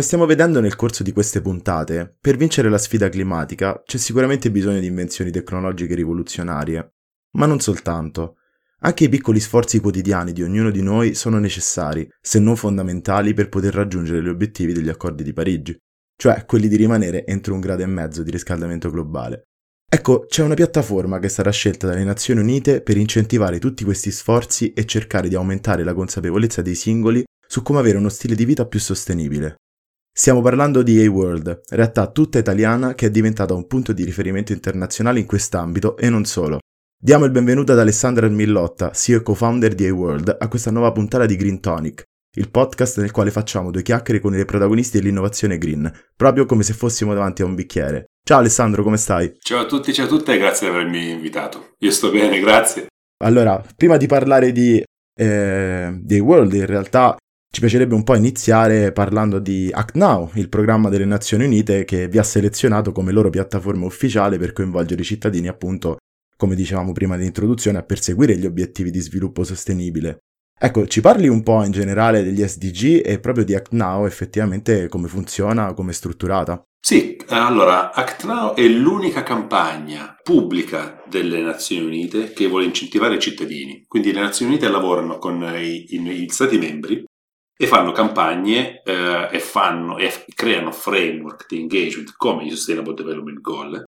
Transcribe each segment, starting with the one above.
Come stiamo vedendo nel corso di queste puntate, per vincere la sfida climatica c'è sicuramente bisogno di invenzioni tecnologiche rivoluzionarie. Ma non soltanto. Anche i piccoli sforzi quotidiani di ognuno di noi sono necessari, se non fondamentali, per poter raggiungere gli obiettivi degli accordi di Parigi, cioè quelli di rimanere entro un grado e mezzo di riscaldamento globale. Ecco, c'è una piattaforma che sarà scelta dalle Nazioni Unite per incentivare tutti questi sforzi e cercare di aumentare la consapevolezza dei singoli su come avere uno stile di vita più sostenibile. Stiamo parlando di A-World, realtà tutta italiana che è diventata un punto di riferimento internazionale in quest'ambito e non solo. Diamo il benvenuto ad Alessandra Millotta, CEO e co-founder di A-World, a questa nuova puntata di Green Tonic, il podcast nel quale facciamo due chiacchiere con i protagonisti dell'innovazione green, proprio come se fossimo davanti a un bicchiere. Ciao Alessandro, come stai? Ciao a tutti, ciao a tutte e grazie di avermi invitato. Io sto bene, grazie. Allora, prima di parlare di, eh, di World, in realtà ci piacerebbe un po' iniziare parlando di Act Now, il programma delle Nazioni Unite che vi ha selezionato come loro piattaforma ufficiale per coinvolgere i cittadini, appunto, come dicevamo prima dell'introduzione, a perseguire gli obiettivi di sviluppo sostenibile. Ecco, ci parli un po' in generale degli SDG e proprio di Act Now, effettivamente come funziona, come è strutturata? Sì, allora Act Now è l'unica campagna pubblica delle Nazioni Unite che vuole incentivare i cittadini. Quindi le Nazioni Unite lavorano con i, i, gli Stati membri e fanno campagne eh, e, fanno, e creano framework di engagement come i Sustainable Development Goal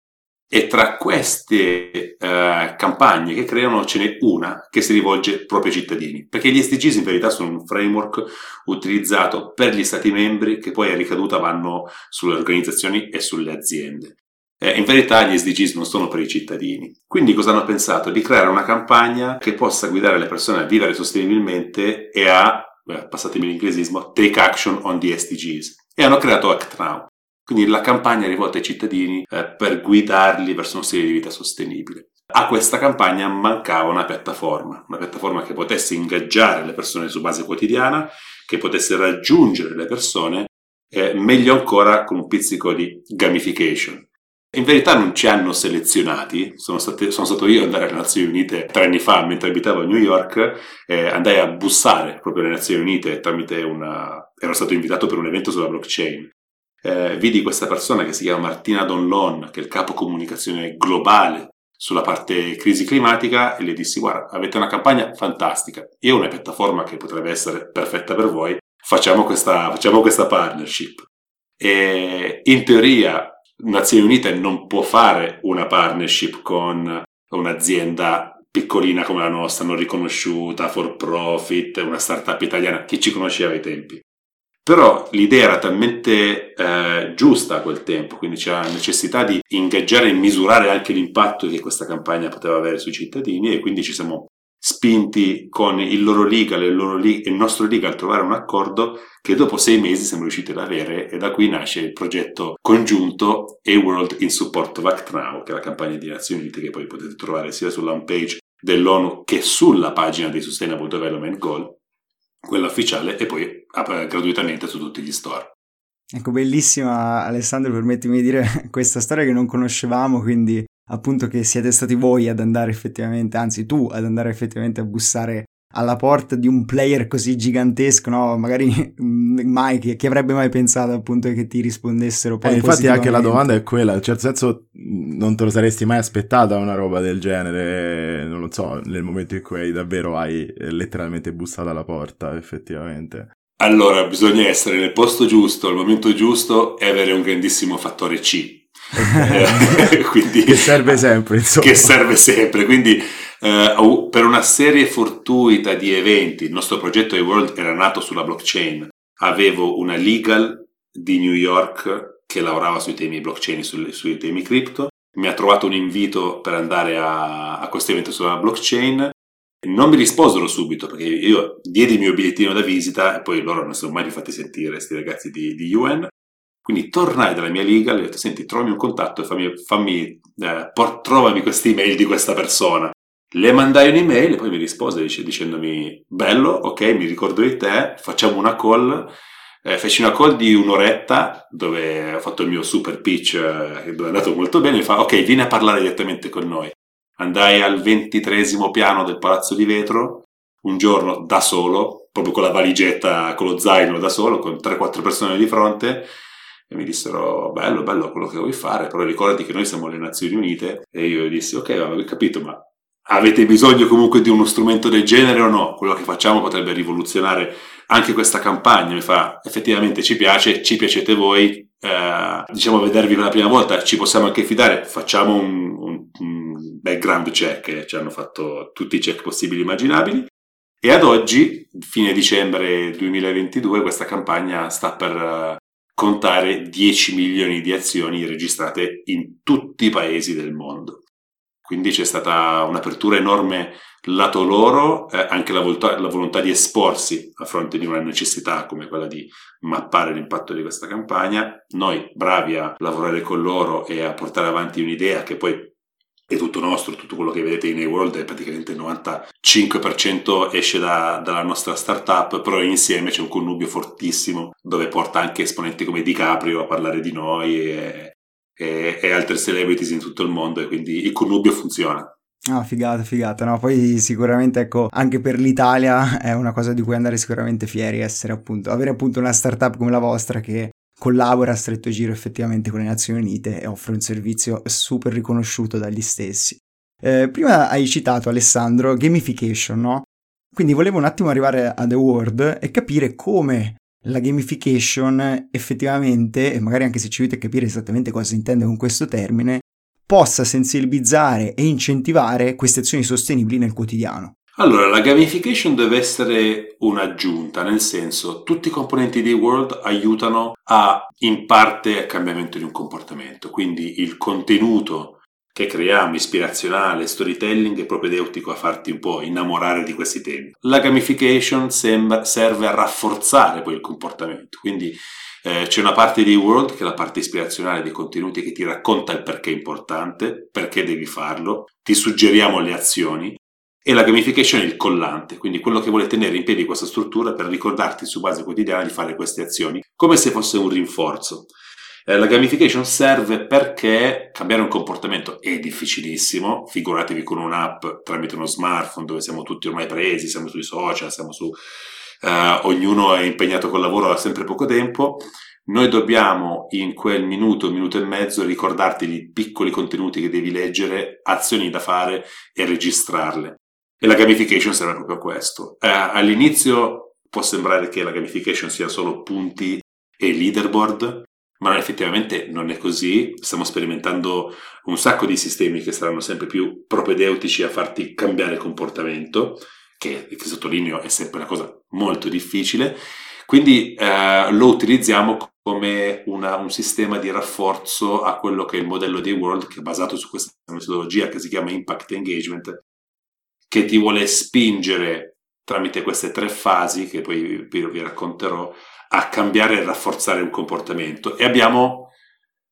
e tra queste eh, campagne che creano ce n'è una che si rivolge proprio ai cittadini, perché gli SDGs in verità sono un framework utilizzato per gli Stati membri che poi a ricaduta vanno sulle organizzazioni e sulle aziende. Eh, in verità gli SDGs non sono per i cittadini. Quindi cosa hanno pensato? Di creare una campagna che possa guidare le persone a vivere sostenibilmente e a, passatemi l'inglesismo, take action on the SDGs. E hanno creato Act Now. Quindi la campagna rivolta ai cittadini eh, per guidarli verso uno stile di vita sostenibile. A questa campagna mancava una piattaforma, una piattaforma che potesse ingaggiare le persone su base quotidiana, che potesse raggiungere le persone, eh, meglio ancora con un pizzico di gamification. In verità non ci hanno selezionati, sono, state, sono stato io ad andare alle Nazioni Unite tre anni fa mentre abitavo a New York, eh, andai a bussare proprio alle Nazioni Unite tramite una... ero stato invitato per un evento sulla blockchain eh, vidi questa persona che si chiama Martina Donlon, che è il capo comunicazione globale sulla parte crisi climatica e le dissi guarda avete una campagna fantastica, io ho una piattaforma che potrebbe essere perfetta per voi, facciamo questa, facciamo questa partnership. E in teoria Nazioni Unite non può fare una partnership con un'azienda piccolina come la nostra, non riconosciuta, for profit, una startup italiana, chi ci conosceva ai tempi. Però l'idea era talmente eh, giusta a quel tempo, quindi c'era necessità di ingaggiare e misurare anche l'impatto che questa campagna poteva avere sui cittadini e quindi ci siamo spinti con il loro legal e il, loro legal, il nostro legal a trovare un accordo che dopo sei mesi siamo riusciti ad avere e da qui nasce il progetto congiunto A-World in Support of Act Now, che è la campagna di Nazioni Unite che poi potete trovare sia sulla home page dell'ONU che sulla pagina dei Sustainable Development Goal quella ufficiale e poi gratuitamente su tutti gli store. Ecco, bellissima Alessandro, permettimi di dire questa storia che non conoscevamo, quindi appunto che siete stati voi ad andare effettivamente, anzi tu ad andare effettivamente a bussare alla porta di un player così gigantesco, no? Magari mm, mai, chi, chi avrebbe mai pensato appunto che ti rispondessero poi eh, Infatti anche la domanda è quella, in certo senso non te lo saresti mai aspettata una roba del genere, non lo so, nel momento in cui davvero hai letteralmente bussato alla porta, effettivamente. Allora, bisogna essere nel posto giusto, al momento giusto e avere un grandissimo fattore C. Quindi, che serve sempre, insomma. Che serve sempre, quindi eh, per una serie fortuita di eventi, il nostro progetto eWorld era nato sulla blockchain, avevo una legal di New York che lavorava sui temi blockchain sui, sui temi cripto, mi ha trovato un invito per andare a, a questo evento sulla blockchain, non mi risposero subito perché io diedi il mio bigliettino da visita e poi loro non si sono mai fatti sentire, questi ragazzi di, di UN. Quindi tornai dalla mia liga e ho detto, senti, trovami un contatto e fammi, fammi eh, por- trovami queste email di questa persona. Le mandai un'email e poi mi rispose dice, dicendomi bello, ok, mi ricordo di te, facciamo una call. Eh, feci una call di un'oretta dove ho fatto il mio super pitch, eh, dove è andato molto bene. Mi fa, ok, vieni a parlare direttamente con noi. Andai al ventitresimo piano del Palazzo di Vetro, un giorno da solo, proprio con la valigetta, con lo zaino da solo, con 3-4 persone di fronte e mi dissero bello, bello quello che vuoi fare, però ricordati che noi siamo le Nazioni Unite. E io dissi ok, avevo capito, ma avete bisogno comunque di uno strumento del genere o no? Quello che facciamo potrebbe rivoluzionare anche questa campagna, mi fa effettivamente ci piace, ci piacete voi, eh, diciamo vedervi per la prima volta, ci possiamo anche fidare, facciamo un, un, un background check, ci hanno fatto tutti i check possibili e immaginabili. E ad oggi, fine dicembre 2022, questa campagna sta per contare 10 milioni di azioni registrate in tutti i paesi del mondo. Quindi c'è stata un'apertura enorme lato loro, eh, anche la volontà, la volontà, di esporsi a fronte di una necessità come quella di mappare l'impatto di questa campagna. Noi bravi a lavorare con loro e a portare avanti un'idea che poi è tutto nostro, tutto quello che vedete in A-World è praticamente il 95% esce da, dalla nostra startup, però insieme c'è un connubio fortissimo dove porta anche esponenti come DiCaprio a parlare di noi e, e, e altre celebrities in tutto il mondo e quindi il connubio funziona. Ah, figata, figata, no? Poi sicuramente, ecco, anche per l'Italia è una cosa di cui andare sicuramente fieri, essere appunto, avere appunto una startup come la vostra che collabora a stretto giro effettivamente con le Nazioni Unite e offre un servizio super riconosciuto dagli stessi. Eh, prima hai citato Alessandro gamification, no? Quindi volevo un attimo arrivare a The World e capire come la gamification effettivamente, e magari anche se ci avete capire esattamente cosa intende con questo termine, possa sensibilizzare e incentivare queste azioni sostenibili nel quotidiano. Allora, la gamification deve essere un'aggiunta, nel senso tutti i componenti di World aiutano a, in parte, al cambiamento di un comportamento, quindi il contenuto che creiamo, ispirazionale, storytelling, è propedeutico a farti un po' innamorare di questi temi. La gamification sembra, serve a rafforzare poi il comportamento, quindi eh, c'è una parte di World che è la parte ispirazionale dei contenuti che ti racconta il perché è importante, perché devi farlo, ti suggeriamo le azioni e la gamification è il collante, quindi quello che vuole tenere in piedi questa struttura per ricordarti su base quotidiana di fare queste azioni, come se fosse un rinforzo. Eh, la gamification serve perché cambiare un comportamento è difficilissimo, figuratevi con un'app tramite uno smartphone dove siamo tutti ormai presi, siamo sui social, siamo su... Eh, ognuno è impegnato col lavoro, ha sempre poco tempo. Noi dobbiamo in quel minuto, minuto e mezzo ricordarti di piccoli contenuti che devi leggere, azioni da fare e registrarle. E la gamification serve proprio a questo. Eh, all'inizio può sembrare che la gamification sia solo punti e leaderboard, ma effettivamente non è così. Stiamo sperimentando un sacco di sistemi che saranno sempre più propedeutici a farti cambiare comportamento, che, che sottolineo è sempre una cosa molto difficile. Quindi eh, lo utilizziamo come una, un sistema di rafforzo a quello che è il modello di World, che è basato su questa metodologia che si chiama Impact Engagement, che ti vuole spingere tramite queste tre fasi, che poi vi racconterò, a cambiare e rafforzare un comportamento. E abbiamo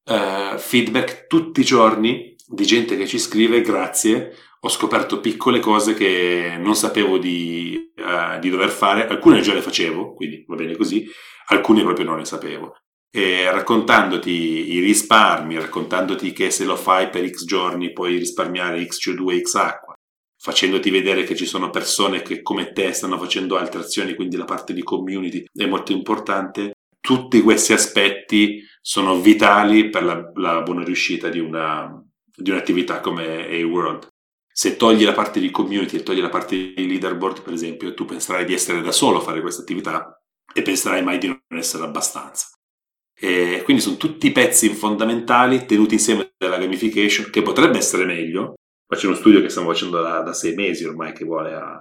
eh, feedback tutti i giorni di gente che ci scrive grazie, ho scoperto piccole cose che non sapevo di, uh, di dover fare, alcune già le facevo, quindi va bene così, alcune proprio non le sapevo. E raccontandoti i risparmi, raccontandoti che se lo fai per x giorni puoi risparmiare x CO2, x acqua, facendoti vedere che ci sono persone che come te stanno facendo altre azioni, quindi la parte di community è molto importante. Tutti questi aspetti sono vitali per la, la buona riuscita di, una, di un'attività come A-World. Se togli la parte di community e togli la parte di leaderboard, per esempio, tu penserai di essere da solo a fare questa attività e penserai mai di non essere abbastanza. E quindi sono tutti pezzi fondamentali tenuti insieme dalla gamification, che potrebbe essere meglio, ma c'è uno studio che stiamo facendo da, da sei mesi ormai che vuole, a,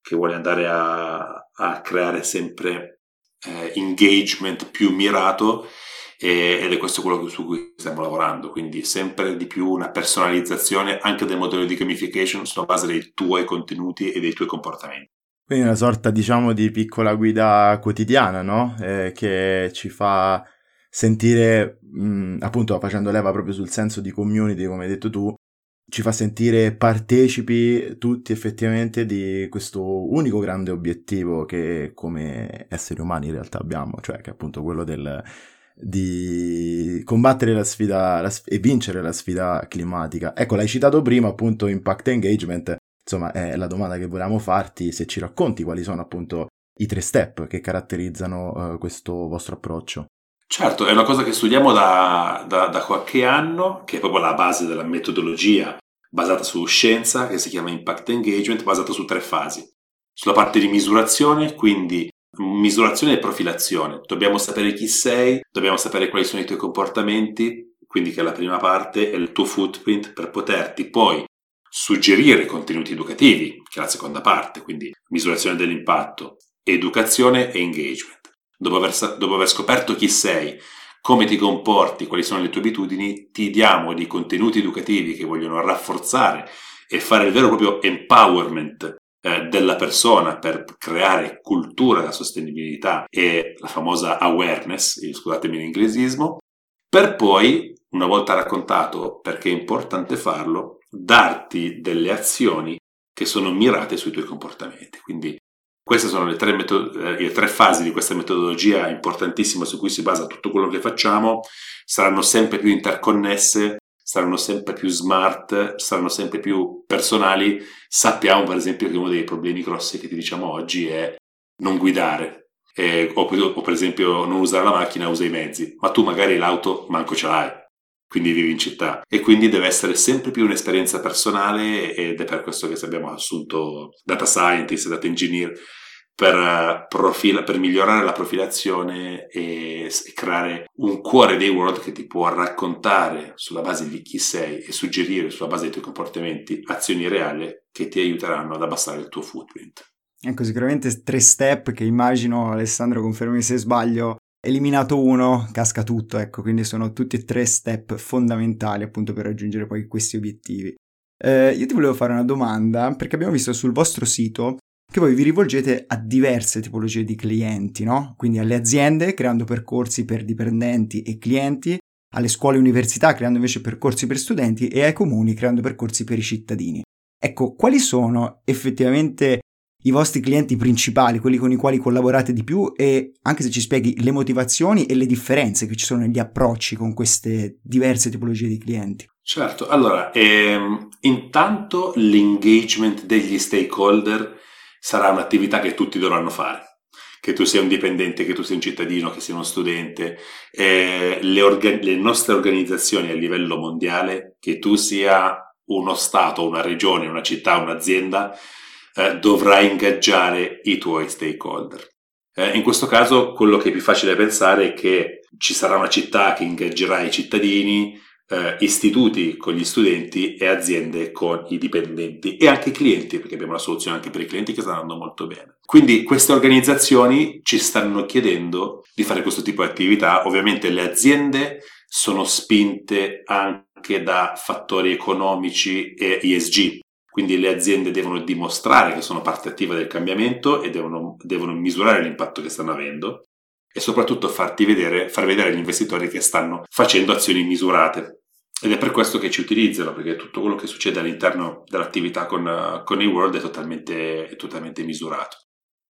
che vuole andare a, a, creare sempre eh, engagement più mirato e, ed è questo quello su cui stiamo lavorando, quindi sempre di più una personalizzazione anche del modello di gamification sulla base dei tuoi contenuti e dei tuoi comportamenti. Quindi una sorta, diciamo, di piccola guida quotidiana, no? Eh, che ci fa sentire, mh, appunto, facendo leva proprio sul senso di community, come hai detto tu, ci fa sentire partecipi tutti effettivamente di questo unico grande obiettivo che come esseri umani in realtà abbiamo, cioè che è appunto quello del, di combattere la sfida la, e vincere la sfida climatica. Ecco, l'hai citato prima, appunto, impact engagement, insomma, è la domanda che volevamo farti, se ci racconti quali sono appunto i tre step che caratterizzano uh, questo vostro approccio. Certo, è una cosa che studiamo da, da, da, qualche anno, che è proprio la base della metodologia basata su scienza, che si chiama Impact Engagement, basata su tre fasi. Sulla parte di misurazione, quindi misurazione e profilazione. Dobbiamo sapere chi sei, dobbiamo sapere quali sono i tuoi comportamenti, quindi che è la prima parte, è il tuo footprint per poterti poi suggerire contenuti educativi, che è la seconda parte, quindi misurazione dell'impatto, educazione e engagement. Dopo aver, dopo aver scoperto chi sei, come ti comporti, quali sono le tue abitudini, ti diamo dei contenuti educativi che vogliono rafforzare e fare il vero e proprio empowerment eh, della persona per creare cultura della sostenibilità e la famosa awareness, scusatemi l'inglesismo, per poi, una volta raccontato perché è importante farlo, darti delle azioni che sono mirate sui tuoi comportamenti. Quindi queste sono le tre, metod- eh, le tre, fasi di questa metodologia importantissima su cui si basa tutto quello che facciamo, saranno sempre più interconnesse, saranno sempre più smart, saranno sempre più personali. Sappiamo per esempio che uno dei problemi grossi che ti diciamo oggi è non guidare, eh, o, o, per esempio non usare la macchina, usa i mezzi, ma tu magari l'auto manco ce l'hai, quindi vivi in città e quindi deve essere sempre più un'esperienza personale ed è per questo che abbiamo assunto data scientist, data engineer per, eh, profila, per migliorare la profilazione e, e, creare un cuore dei world che ti può raccontare sulla base di chi sei e suggerire sulla base dei tuoi comportamenti azioni reali che ti aiuteranno ad abbassare il tuo footprint. Ecco, sicuramente tre step che immagino, Alessandro confermi se sbaglio, eliminato uno, casca tutto, ecco, quindi sono tutti e tre step fondamentali appunto per raggiungere poi questi obiettivi. Eh, io ti volevo fare una domanda perché abbiamo visto sul vostro sito che voi vi rivolgete a diverse tipologie di clienti, no? Quindi alle aziende creando percorsi per dipendenti e clienti, alle scuole e università creando invece percorsi per studenti e ai comuni creando percorsi per i cittadini. Ecco, quali sono effettivamente i vostri clienti principali, quelli con i quali collaborate di più e anche se ci spieghi le motivazioni e le differenze che ci sono negli approcci con queste diverse tipologie di clienti. Certo, allora, ehm, intanto l'engagement degli stakeholder sarà un'attività che tutti dovranno fare. Che tu sia un dipendente, che tu sia un cittadino, che sia uno studente, eh, le, orga- le nostre organizzazioni a livello mondiale, che tu sia uno Stato, una regione, una città, un'azienda, eh, dovrai ingaggiare i tuoi stakeholder. Eh, in questo caso quello che è più facile pensare è che ci sarà una città che ingaggerà i cittadini, eh, istituti con gli studenti e aziende con i dipendenti e anche i clienti, perché abbiamo una soluzione anche per i clienti che sta andando molto bene. Quindi queste organizzazioni ci stanno chiedendo di fare questo tipo di attività. Ovviamente le aziende sono spinte anche da fattori economici e ESG, quindi le aziende devono dimostrare che sono parte attiva del cambiamento e devono, devono misurare l'impatto che stanno avendo e soprattutto farti vedere, far vedere agli investitori che stanno facendo azioni misurate. Ed è per questo che ci utilizzano, perché tutto quello che succede all'interno dell'attività con, con e-world è totalmente, è totalmente misurato.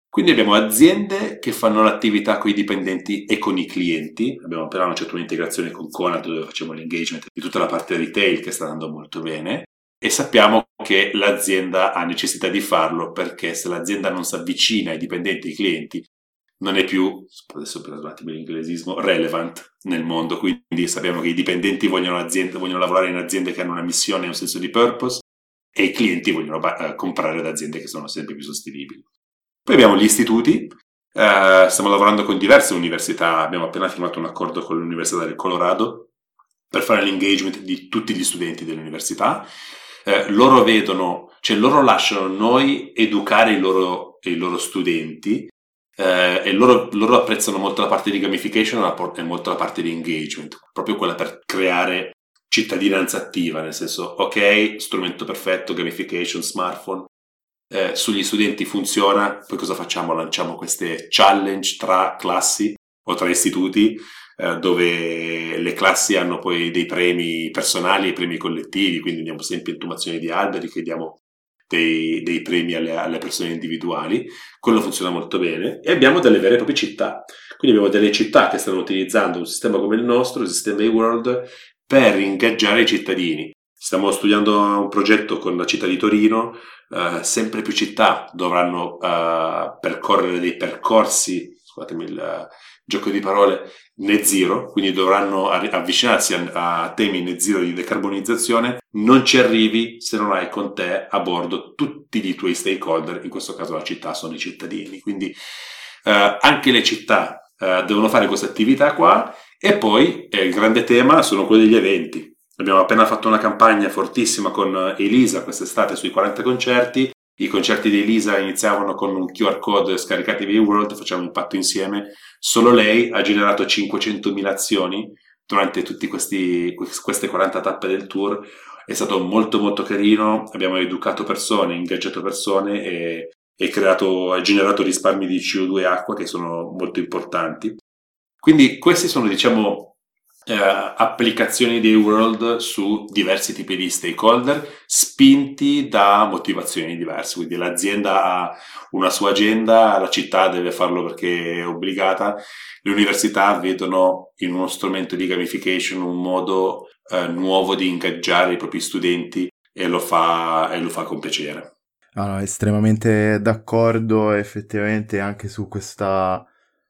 Quindi abbiamo aziende che fanno l'attività con i dipendenti e con i clienti. Abbiamo appena lanciato un'integrazione con Conad dove facciamo l'engagement di tutta la parte retail che sta andando molto bene. E sappiamo che l'azienda ha necessità di farlo perché se l'azienda non si avvicina ai dipendenti e ai clienti non è più, adesso per attimo l'inglesismo, relevant nel mondo, quindi sappiamo che i dipendenti vogliono, vogliono lavorare in aziende che hanno una missione e un senso di purpose e i clienti vogliono uh, comprare da aziende che sono sempre più sostenibili. Poi abbiamo gli istituti, uh, stiamo lavorando con diverse università, abbiamo appena firmato un accordo con l'Università del Colorado per fare l'engagement di tutti gli studenti dell'università. Uh, loro vedono, cioè loro lasciano noi educare i loro, i loro studenti eh, e loro, loro, apprezzano molto la parte di gamification e molto la parte di engagement, proprio quella per creare cittadinanza attiva, nel senso, ok, strumento perfetto, gamification, smartphone, eh, sugli studenti funziona, poi cosa facciamo? Lanciamo queste challenge tra classi o tra istituti eh, dove le classi hanno poi dei premi personali e premi collettivi, quindi diamo sempre intumazioni di alberi che diamo dei, dei premi alle, alle, persone individuali, quello funziona molto bene, e abbiamo delle vere e proprie città. Quindi abbiamo delle città che stanno utilizzando un sistema come il nostro, il sistema e-world, per ingaggiare i cittadini, Stiamo studiando un progetto con la città di Torino, eh, sempre più città dovranno eh, percorrere dei percorsi, scusatemi il gioco di parole, net zero, quindi dovranno avvicinarsi a, a, temi net zero di decarbonizzazione, non ci arrivi se non hai con te a bordo tutti i tuoi stakeholder, in questo caso la città sono i cittadini, quindi eh, anche le città eh, devono fare questa attività qua e poi eh, il grande tema sono quelli degli eventi. Abbiamo appena fatto una campagna fortissima con Elisa quest'estate sui 40 concerti. I concerti di Elisa iniziavano con un QR code scaricatevi World, facciamo un patto insieme. Solo lei ha generato 500.000 azioni durante tutte queste 40 tappe del tour. È stato molto molto carino, abbiamo educato persone, ingaggiato persone e, e creato, ha generato risparmi di CO2 e acqua che sono molto importanti. Quindi questi sono diciamo eh, applicazioni di World su diversi tipi di stakeholder spinti da motivazioni diverse. Quindi l'azienda ha una sua agenda, la città deve farlo perché è obbligata, le università vedono in uno strumento di gamification un modo eh, nuovo di ingaggiare i propri studenti e lo fa, e lo fa con piacere. Allora, estremamente d'accordo effettivamente anche su questa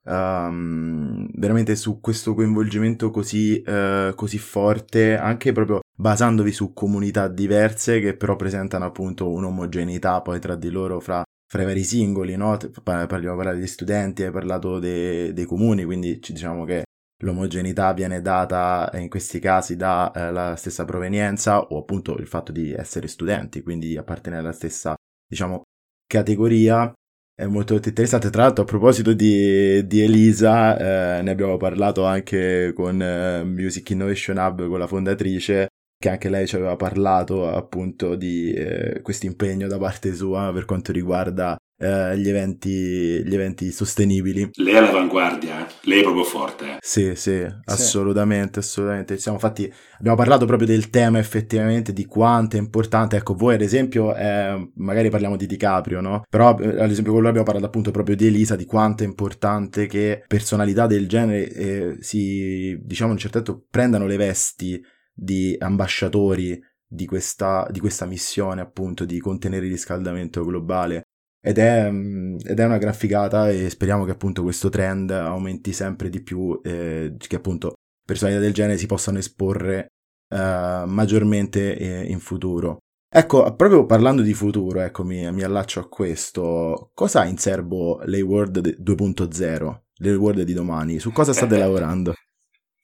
um, veramente su questo coinvolgimento così, uh, così forte, anche proprio basandovi su comunità diverse che però presentano appunto un'omogeneità poi tra di loro fra, fra i vari singoli, no? Parliamo parlare di studenti, hai parlato de, dei comuni, quindi ci diciamo che l'omogeneità viene data in questi casi dalla eh, stessa provenienza o appunto il fatto di essere studenti, quindi appartenere alla stessa, diciamo, categoria è molto interessante. Tra l'altro, a proposito di, di Elisa, eh, ne abbiamo parlato anche con eh, Music Innovation Hub, con la fondatrice, che anche lei ci aveva parlato appunto di eh, questo impegno da parte sua per quanto riguarda eh, gli, eventi, gli eventi sostenibili. Lei è all'avanguardia, eh? lei è proprio forte. Eh? Sì, sì, assolutamente, assolutamente. Siamo fatti, abbiamo parlato proprio del tema effettivamente, di quanto è importante. Ecco, voi ad esempio, eh, magari parliamo di DiCaprio, no? Però eh, ad esempio con lui abbiamo parlato appunto proprio di Elisa, di quanto è importante che personalità del genere eh, si, diciamo, in un certo senso prendano le vesti di ambasciatori di questa, di questa missione appunto di contenere il riscaldamento globale ed è, mm, ed è, una gran figata e speriamo che appunto questo trend aumenti sempre di più, eh, che appunto personalità del genere si possano esporre eh, maggiormente eh, in futuro. Ecco, proprio parlando di futuro, ecco, mi, mi allaccio a questo. Cosa ha in serbo l'A-World 2.0, l'A-World di domani? Su cosa state lavorando?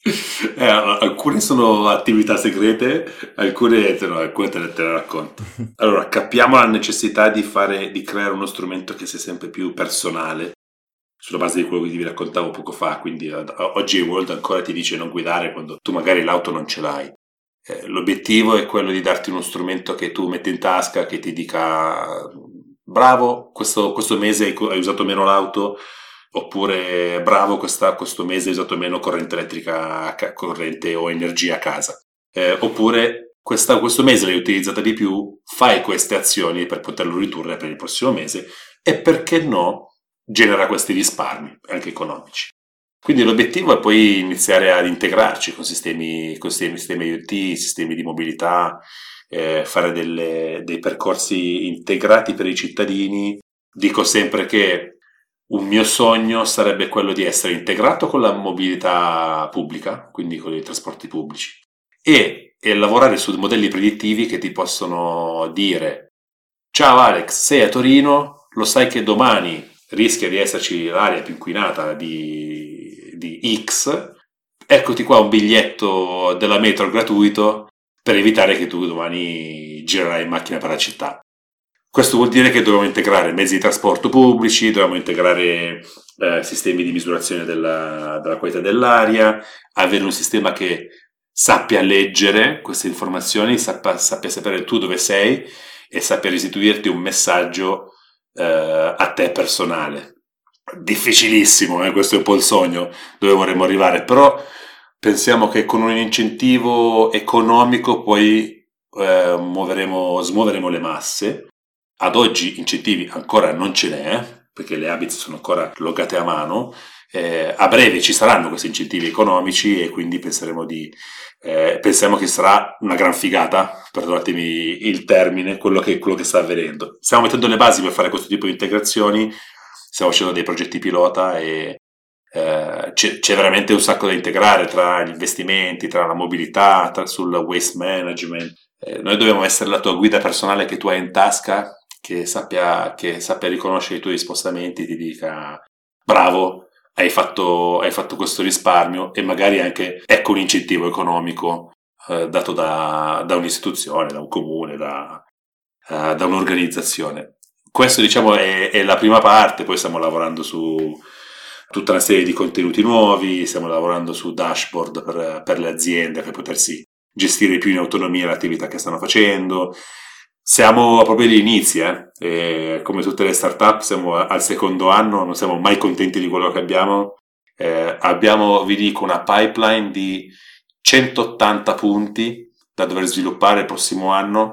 Eh, alcune sono attività segrete, alcune te, no, alcune te, le, te le racconto. Allora, capiamo la necessità di, fare, di creare uno strumento che sia sempre più personale, sulla base di quello che vi raccontavo poco fa. Quindi oggi World ancora ti dice non guidare quando tu magari l'auto non ce l'hai. Eh, l'obiettivo è quello di darti uno strumento che tu metti in tasca, che ti dica bravo, questo, questo mese hai usato meno l'auto, oppure bravo questa, questo mese hai usato meno corrente elettrica, corrente o energia a casa, eh, oppure questa, questo mese l'hai utilizzata di più, fai queste azioni per poterlo ridurre per il prossimo mese e perché no genera questi risparmi anche economici. Quindi l'obiettivo è poi iniziare ad integrarci con sistemi, con sistemi IoT, sistemi di mobilità, eh, fare delle, dei percorsi integrati per i cittadini. Dico sempre che un mio sogno sarebbe quello di essere integrato con la mobilità pubblica, quindi con i trasporti pubblici, e, e lavorare su modelli predittivi che ti possono dire ciao Alex, sei a Torino, lo sai che domani rischia di esserci l'area più inquinata di, di X, eccoti qua un biglietto della metro gratuito per evitare che tu domani girerai in macchina per la città. Questo vuol dire che dobbiamo integrare mezzi di trasporto pubblici, dobbiamo integrare eh, sistemi di misurazione della, della qualità dell'aria, avere un sistema che sappia leggere queste informazioni, sappia, sappia sapere tu dove sei e sappia restituirti un messaggio eh, a te personale. Difficilissimo, eh? questo è un po' il sogno dove vorremmo arrivare, però pensiamo che con un incentivo economico poi eh, muoveremo, smuoveremo le masse ad oggi incentivi ancora non ce n'è, perché le habits sono ancora logate a mano, eh, a breve ci saranno questi incentivi economici e quindi penseremo di, eh, pensiamo che sarà una gran figata, perdonatemi il termine, quello che, quello che sta avvenendo. Stiamo mettendo le basi per fare questo tipo di integrazioni, stiamo facendo dei progetti pilota e eh, c'è, c'è, veramente un sacco da integrare tra gli investimenti, tra la mobilità, tra, sul waste management. Eh, noi dobbiamo essere la tua guida personale che tu hai in tasca, che sappia, che sappia riconoscere i tuoi spostamenti, ti dica bravo, hai fatto, hai fatto questo risparmio e magari anche ecco un incentivo economico eh, dato da, da, un'istituzione, da un comune, da, uh, da un'organizzazione. Questo diciamo è, è, la prima parte, poi stiamo lavorando su tutta una serie di contenuti nuovi, stiamo lavorando su dashboard per, per le aziende per potersi gestire più in autonomia l'attività che stanno facendo, siamo proprio agli inizi, eh? come tutte le start-up siamo al secondo anno, non siamo mai contenti di quello che abbiamo. Eh, abbiamo, vi dico, una pipeline di 180 punti da dover sviluppare il prossimo anno.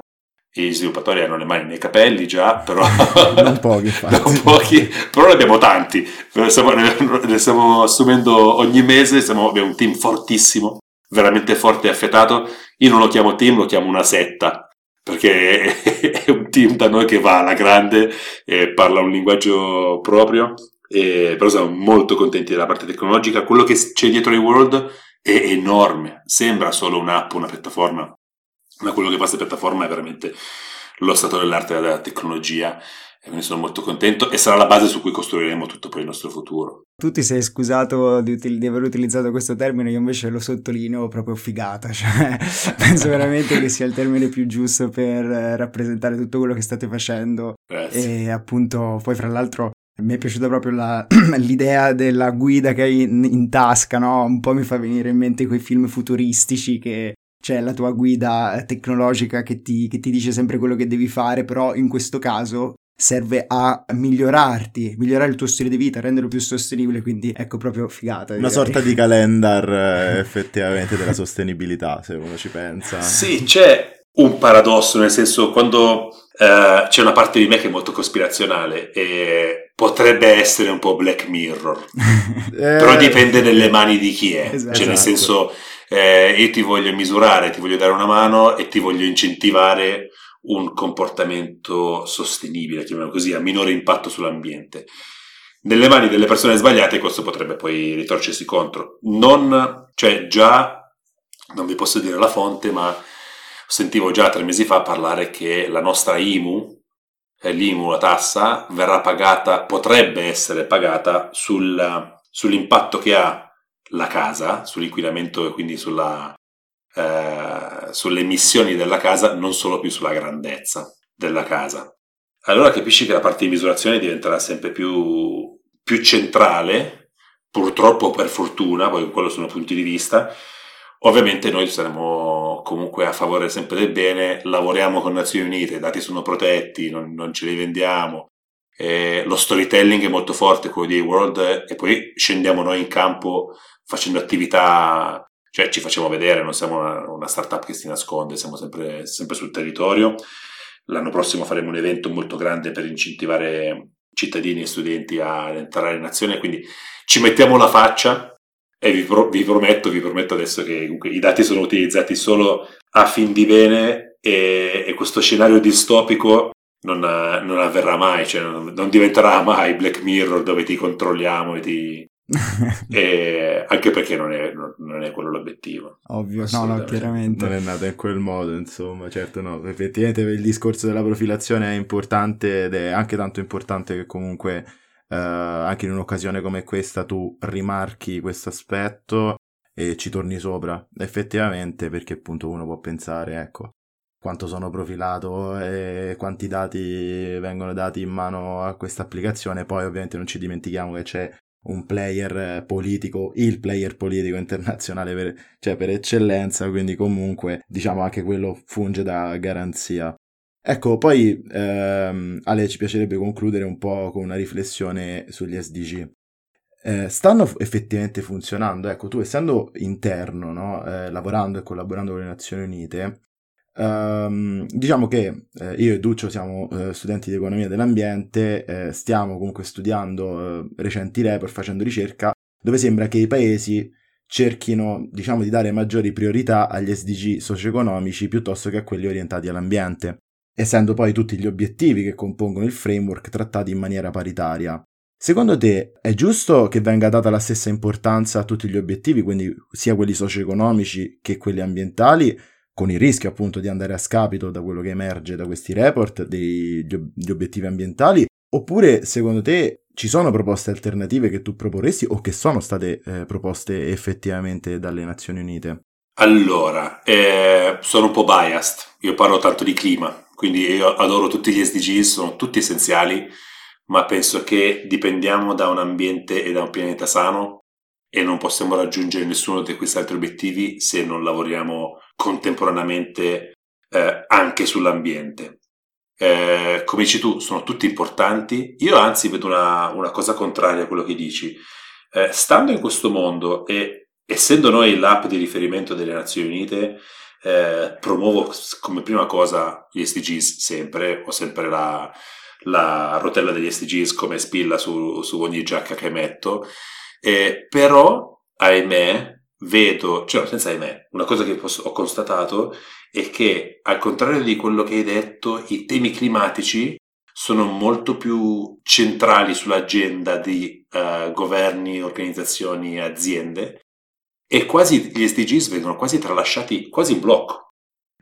I sviluppatori hanno le mani nei capelli già, però non pochi, non pochi però ne abbiamo tanti. Stiamo, ne stiamo assumendo ogni mese, siamo, abbiamo un team fortissimo, veramente forte e affettato. Io non lo chiamo team, lo chiamo una setta perché è un team da noi che va alla grande e parla un linguaggio proprio, e, però siamo molto contenti della parte tecnologica. Quello che c'è dietro i World è enorme, sembra solo un'app, una piattaforma, ma quello che fa questa piattaforma è veramente lo stato dell'arte della tecnologia e quindi sono molto contento e sarà la base su cui costruiremo tutto poi il nostro futuro. Tu ti sei scusato di, util- di aver utilizzato questo termine, io invece lo sottolineo proprio figata, cioè penso veramente che sia il termine più giusto per rappresentare tutto quello che state facendo Grazie. e appunto poi fra l'altro mi è piaciuta proprio la, l'idea della guida che hai in, in, tasca, no? Un po' mi fa venire in mente quei film futuristici che c'è la tua guida tecnologica che ti, che ti dice sempre quello che devi fare, però in questo caso serve a migliorarti, migliorare il tuo stile di vita, renderlo più sostenibile, quindi ecco proprio figata. Una sorta di calendar eh, effettivamente della sostenibilità, se uno ci pensa. Sì, c'è un paradosso, nel senso quando uh, c'è una parte di me che è molto cospirazionale e potrebbe essere un po' Black Mirror, eh, però dipende nelle mani di chi è, esatto. cioè nel senso eh, io ti voglio misurare, ti voglio dare una mano e ti voglio incentivare un comportamento sostenibile, chiamiamolo così, a minore impatto sull'ambiente. Nelle mani delle persone sbagliate questo potrebbe poi ritorcersi contro. Non, cioè già, non vi posso dire la fonte, ma sentivo già tre mesi fa parlare che la nostra IMU, eh, l'IMU, la tassa, verrà pagata, potrebbe essere pagata sul, sull'impatto che ha la casa, sull'inquinamento e quindi sulla, eh, sulle emissioni della casa, non solo più sulla grandezza della casa. Allora capisci che la parte di misurazione diventerà sempre più, più centrale, purtroppo per fortuna, poi quello sono punti di vista. Ovviamente noi saremo comunque a favore sempre del bene, lavoriamo con Nazioni Unite, i dati sono protetti, non, non ce li vendiamo, eh, lo storytelling è molto forte, quello di World, e poi scendiamo noi in campo facendo attività cioè ci facciamo vedere, non siamo una, una startup che si nasconde, siamo sempre, sempre sul territorio. L'anno prossimo faremo un evento molto grande per incentivare cittadini e studenti a entrare in azione, quindi ci mettiamo la faccia e vi, pro, vi prometto, vi prometto adesso che comunque, i dati sono utilizzati solo a fin di bene e, e questo scenario distopico non, non avverrà mai, cioè non, non, diventerà mai Black Mirror dove ti controlliamo e ti, anche perché non è, non è, quello l'obiettivo. Ovvio, no, no, chiaramente. Non è nato in quel modo, insomma, certo no, effettivamente il discorso della profilazione è importante ed è anche tanto importante che comunque eh, anche in un'occasione come questa tu rimarchi questo aspetto e ci torni sopra, effettivamente, perché appunto uno può pensare, ecco, quanto sono profilato e quanti dati vengono dati in mano a questa applicazione, poi ovviamente non ci dimentichiamo che c'è un player politico, il player politico internazionale per, cioè per eccellenza, quindi comunque diciamo anche quello funge da garanzia. Ecco, poi ehm, Ale ci piacerebbe concludere un po' con una riflessione sugli SDG. Eh, stanno effettivamente funzionando? Ecco, tu essendo interno, no? eh, lavorando e collaborando con le Nazioni Unite, Um, diciamo che eh, io e Duccio siamo eh, studenti di economia dell'ambiente, eh, stiamo comunque studiando eh, recenti report, facendo ricerca, dove sembra che i paesi cerchino diciamo di dare maggiori priorità agli SDG socio-economici piuttosto che a quelli orientati all'ambiente, essendo poi tutti gli obiettivi che compongono il framework trattati in maniera paritaria. Secondo te è giusto che venga data la stessa importanza a tutti gli obiettivi, quindi sia quelli socio-economici che quelli ambientali, con il rischio appunto di andare a scapito da quello che emerge da questi report degli obiettivi ambientali? Oppure secondo te ci sono proposte alternative che tu proporresti o che sono state eh, proposte effettivamente dalle Nazioni Unite? Allora, eh, sono un po' biased, io parlo tanto di clima, quindi io adoro tutti gli SDG, sono tutti essenziali, ma penso che dipendiamo da un ambiente e da un pianeta sano e non possiamo raggiungere nessuno di questi altri obiettivi se non lavoriamo contemporaneamente eh, anche sull'ambiente. Eh, come dici tu, sono tutti importanti. Io anzi vedo una, una cosa contraria a quello che dici. Eh, stando in questo mondo e essendo noi l'app di riferimento delle Nazioni Unite, eh, promuovo come prima cosa gli SDGs sempre, ho sempre la, la rotella degli SDGs come spilla su, su ogni giacca che metto, eh, però, ahimè, vedo, cioè senza ahimè, una cosa che posso, ho constatato è che al contrario di quello che hai detto, i temi climatici sono molto più centrali sull'agenda di uh, governi, organizzazioni, aziende e quasi gli SDGs vengono quasi tralasciati quasi in blocco.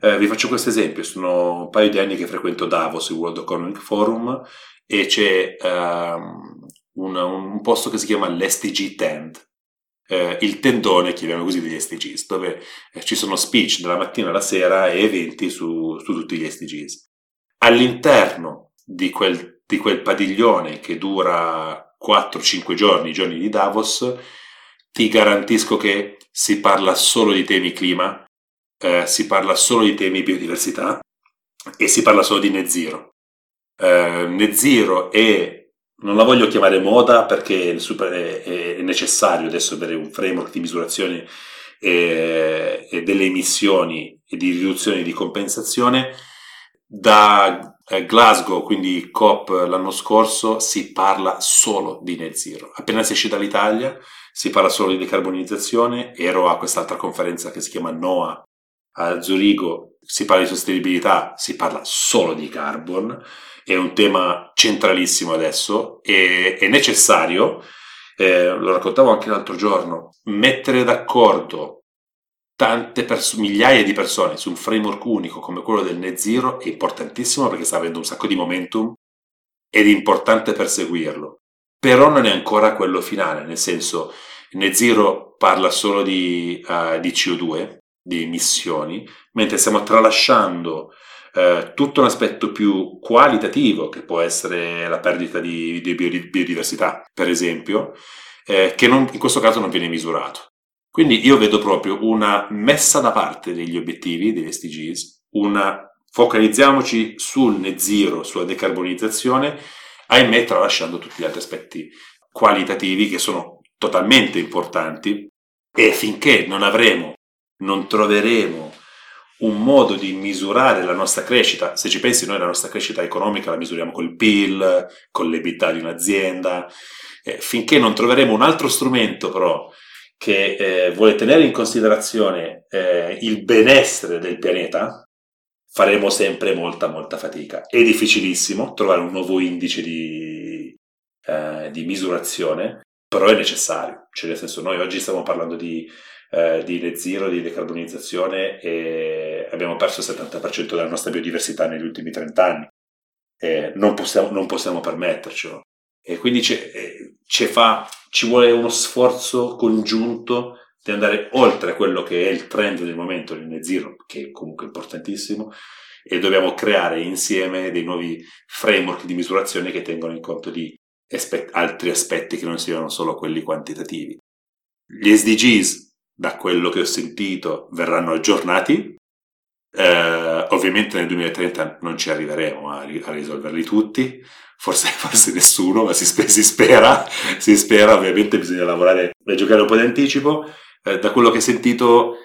Eh, vi faccio questo esempio, sono un paio di anni che frequento Davos, il World Economic Forum, e c'è um, un, un, posto che si chiama l'SDG Tent, eh, il tendone, chiamiamo così, degli SDGs, dove eh, ci sono speech dalla mattina alla sera e eventi su, su tutti gli SDGs. All'interno di quel, di quel padiglione che dura 4-5 giorni, i giorni di Davos, ti garantisco che si parla solo di temi clima, eh, si parla solo di temi biodiversità e si parla solo di net zero. Eh, net zero è non la voglio chiamare moda perché è, necessario adesso avere un framework di misurazione e, delle emissioni e di riduzione di compensazione. Da eh, Glasgow, quindi COP l'anno scorso, si parla solo di net zero. Appena si esce dall'Italia si parla solo di decarbonizzazione. Ero a quest'altra conferenza che si chiama NOAA a Zurigo, si parla di sostenibilità, si parla solo di carbon è un tema centralissimo adesso e è necessario, eh, lo raccontavo anche l'altro giorno, mettere d'accordo tante pers- migliaia di persone su un framework unico come quello del net zero è importantissimo perché sta avendo un sacco di momentum ed è importante perseguirlo. Però non è ancora quello finale, nel senso, net zero parla solo di, uh, di CO2, di emissioni, mentre stiamo tralasciando eh, tutto un aspetto più qualitativo, che può essere la perdita di, di biodiversità, per esempio, eh, che non, in questo caso non viene misurato. Quindi io vedo proprio una messa da parte degli obiettivi, degli SDGs, una focalizziamoci sul net zero, sulla decarbonizzazione, ahimè tralasciando tutti gli altri aspetti qualitativi che sono totalmente importanti e finché non avremo, non troveremo un modo di misurare la nostra crescita. Se ci pensi, noi la nostra crescita economica la misuriamo col PIL, con l'ebità di un'azienda. Eh, finché non troveremo un altro strumento, però, che eh, vuole tenere in considerazione eh, il benessere del pianeta, faremo sempre molta, molta fatica. È difficilissimo trovare un nuovo indice di, eh, di misurazione, però è necessario. Cioè, nel senso, noi oggi stiamo parlando di eh, di net zero, di decarbonizzazione e abbiamo perso il 70% della nostra biodiversità negli ultimi 30 anni. Eh, non, possiamo, non, possiamo, permettercelo. E quindi eh, fa, ci vuole uno sforzo congiunto di andare oltre quello che è il trend del momento del net zero, che è comunque importantissimo, e dobbiamo creare insieme dei nuovi framework di misurazione che tengono in conto di aspetti, altri aspetti che non siano solo quelli quantitativi. Gli SDGs da quello che ho sentito, verranno aggiornati. Eh, ovviamente nel 2030 non ci arriveremo a, a risolverli tutti, forse, forse nessuno, ma si, spe- si, spera, si spera, ovviamente bisogna lavorare e giocare un po' di anticipo. Eh, da quello che ho sentito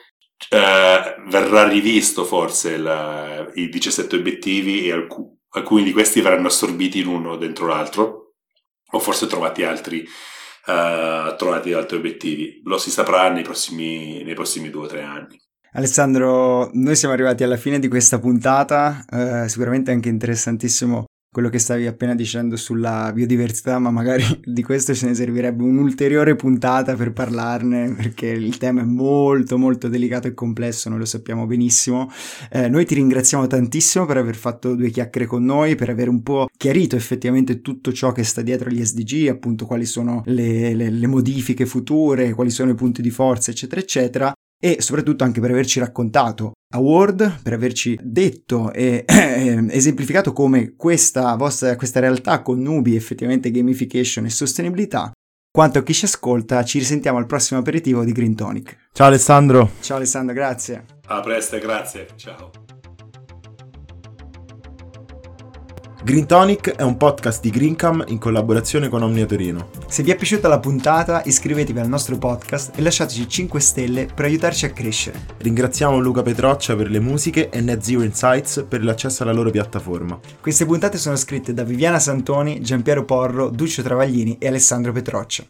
eh, verrà rivisto forse la, i 17 obiettivi e alc- alcuni di questi verranno assorbiti in uno dentro l'altro o forse trovati altri, uh, trovati altri obiettivi. Lo si saprà nei prossimi, nei prossimi due o tre anni. Alessandro, noi siamo arrivati alla fine di questa puntata, eh, sicuramente anche interessantissimo quello che stavi appena dicendo sulla biodiversità, ma magari di questo ce ne servirebbe un'ulteriore puntata per parlarne, perché il tema è molto molto delicato e complesso, noi lo sappiamo benissimo. Eh, noi ti ringraziamo tantissimo per aver fatto due chiacchiere con noi, per aver un po' chiarito effettivamente tutto ciò che sta dietro agli SDG, appunto quali sono le, le, le modifiche future, quali sono i punti di forza, eccetera, eccetera e soprattutto anche per averci raccontato a Word, per averci detto e esemplificato come questa vostra questa realtà con Nubi effettivamente gamification e sostenibilità. Quanto a chi ci ascolta, ci risentiamo al prossimo aperitivo di Green Tonic. Ciao Alessandro. Ciao Alessandro, grazie. A presto, grazie. Ciao. Green Tonic è un podcast di Greencam in collaborazione con Omnia Torino. Se vi è piaciuta la puntata, iscrivetevi al nostro podcast e lasciateci 5 stelle per aiutarci a crescere. Ringraziamo Luca Petroccia per le musiche e Net Zero Insights per l'accesso alla loro piattaforma. Queste puntate sono scritte da Viviana Santoni, Giampiero Porro, Duccio Travaglini e Alessandro Petroccia.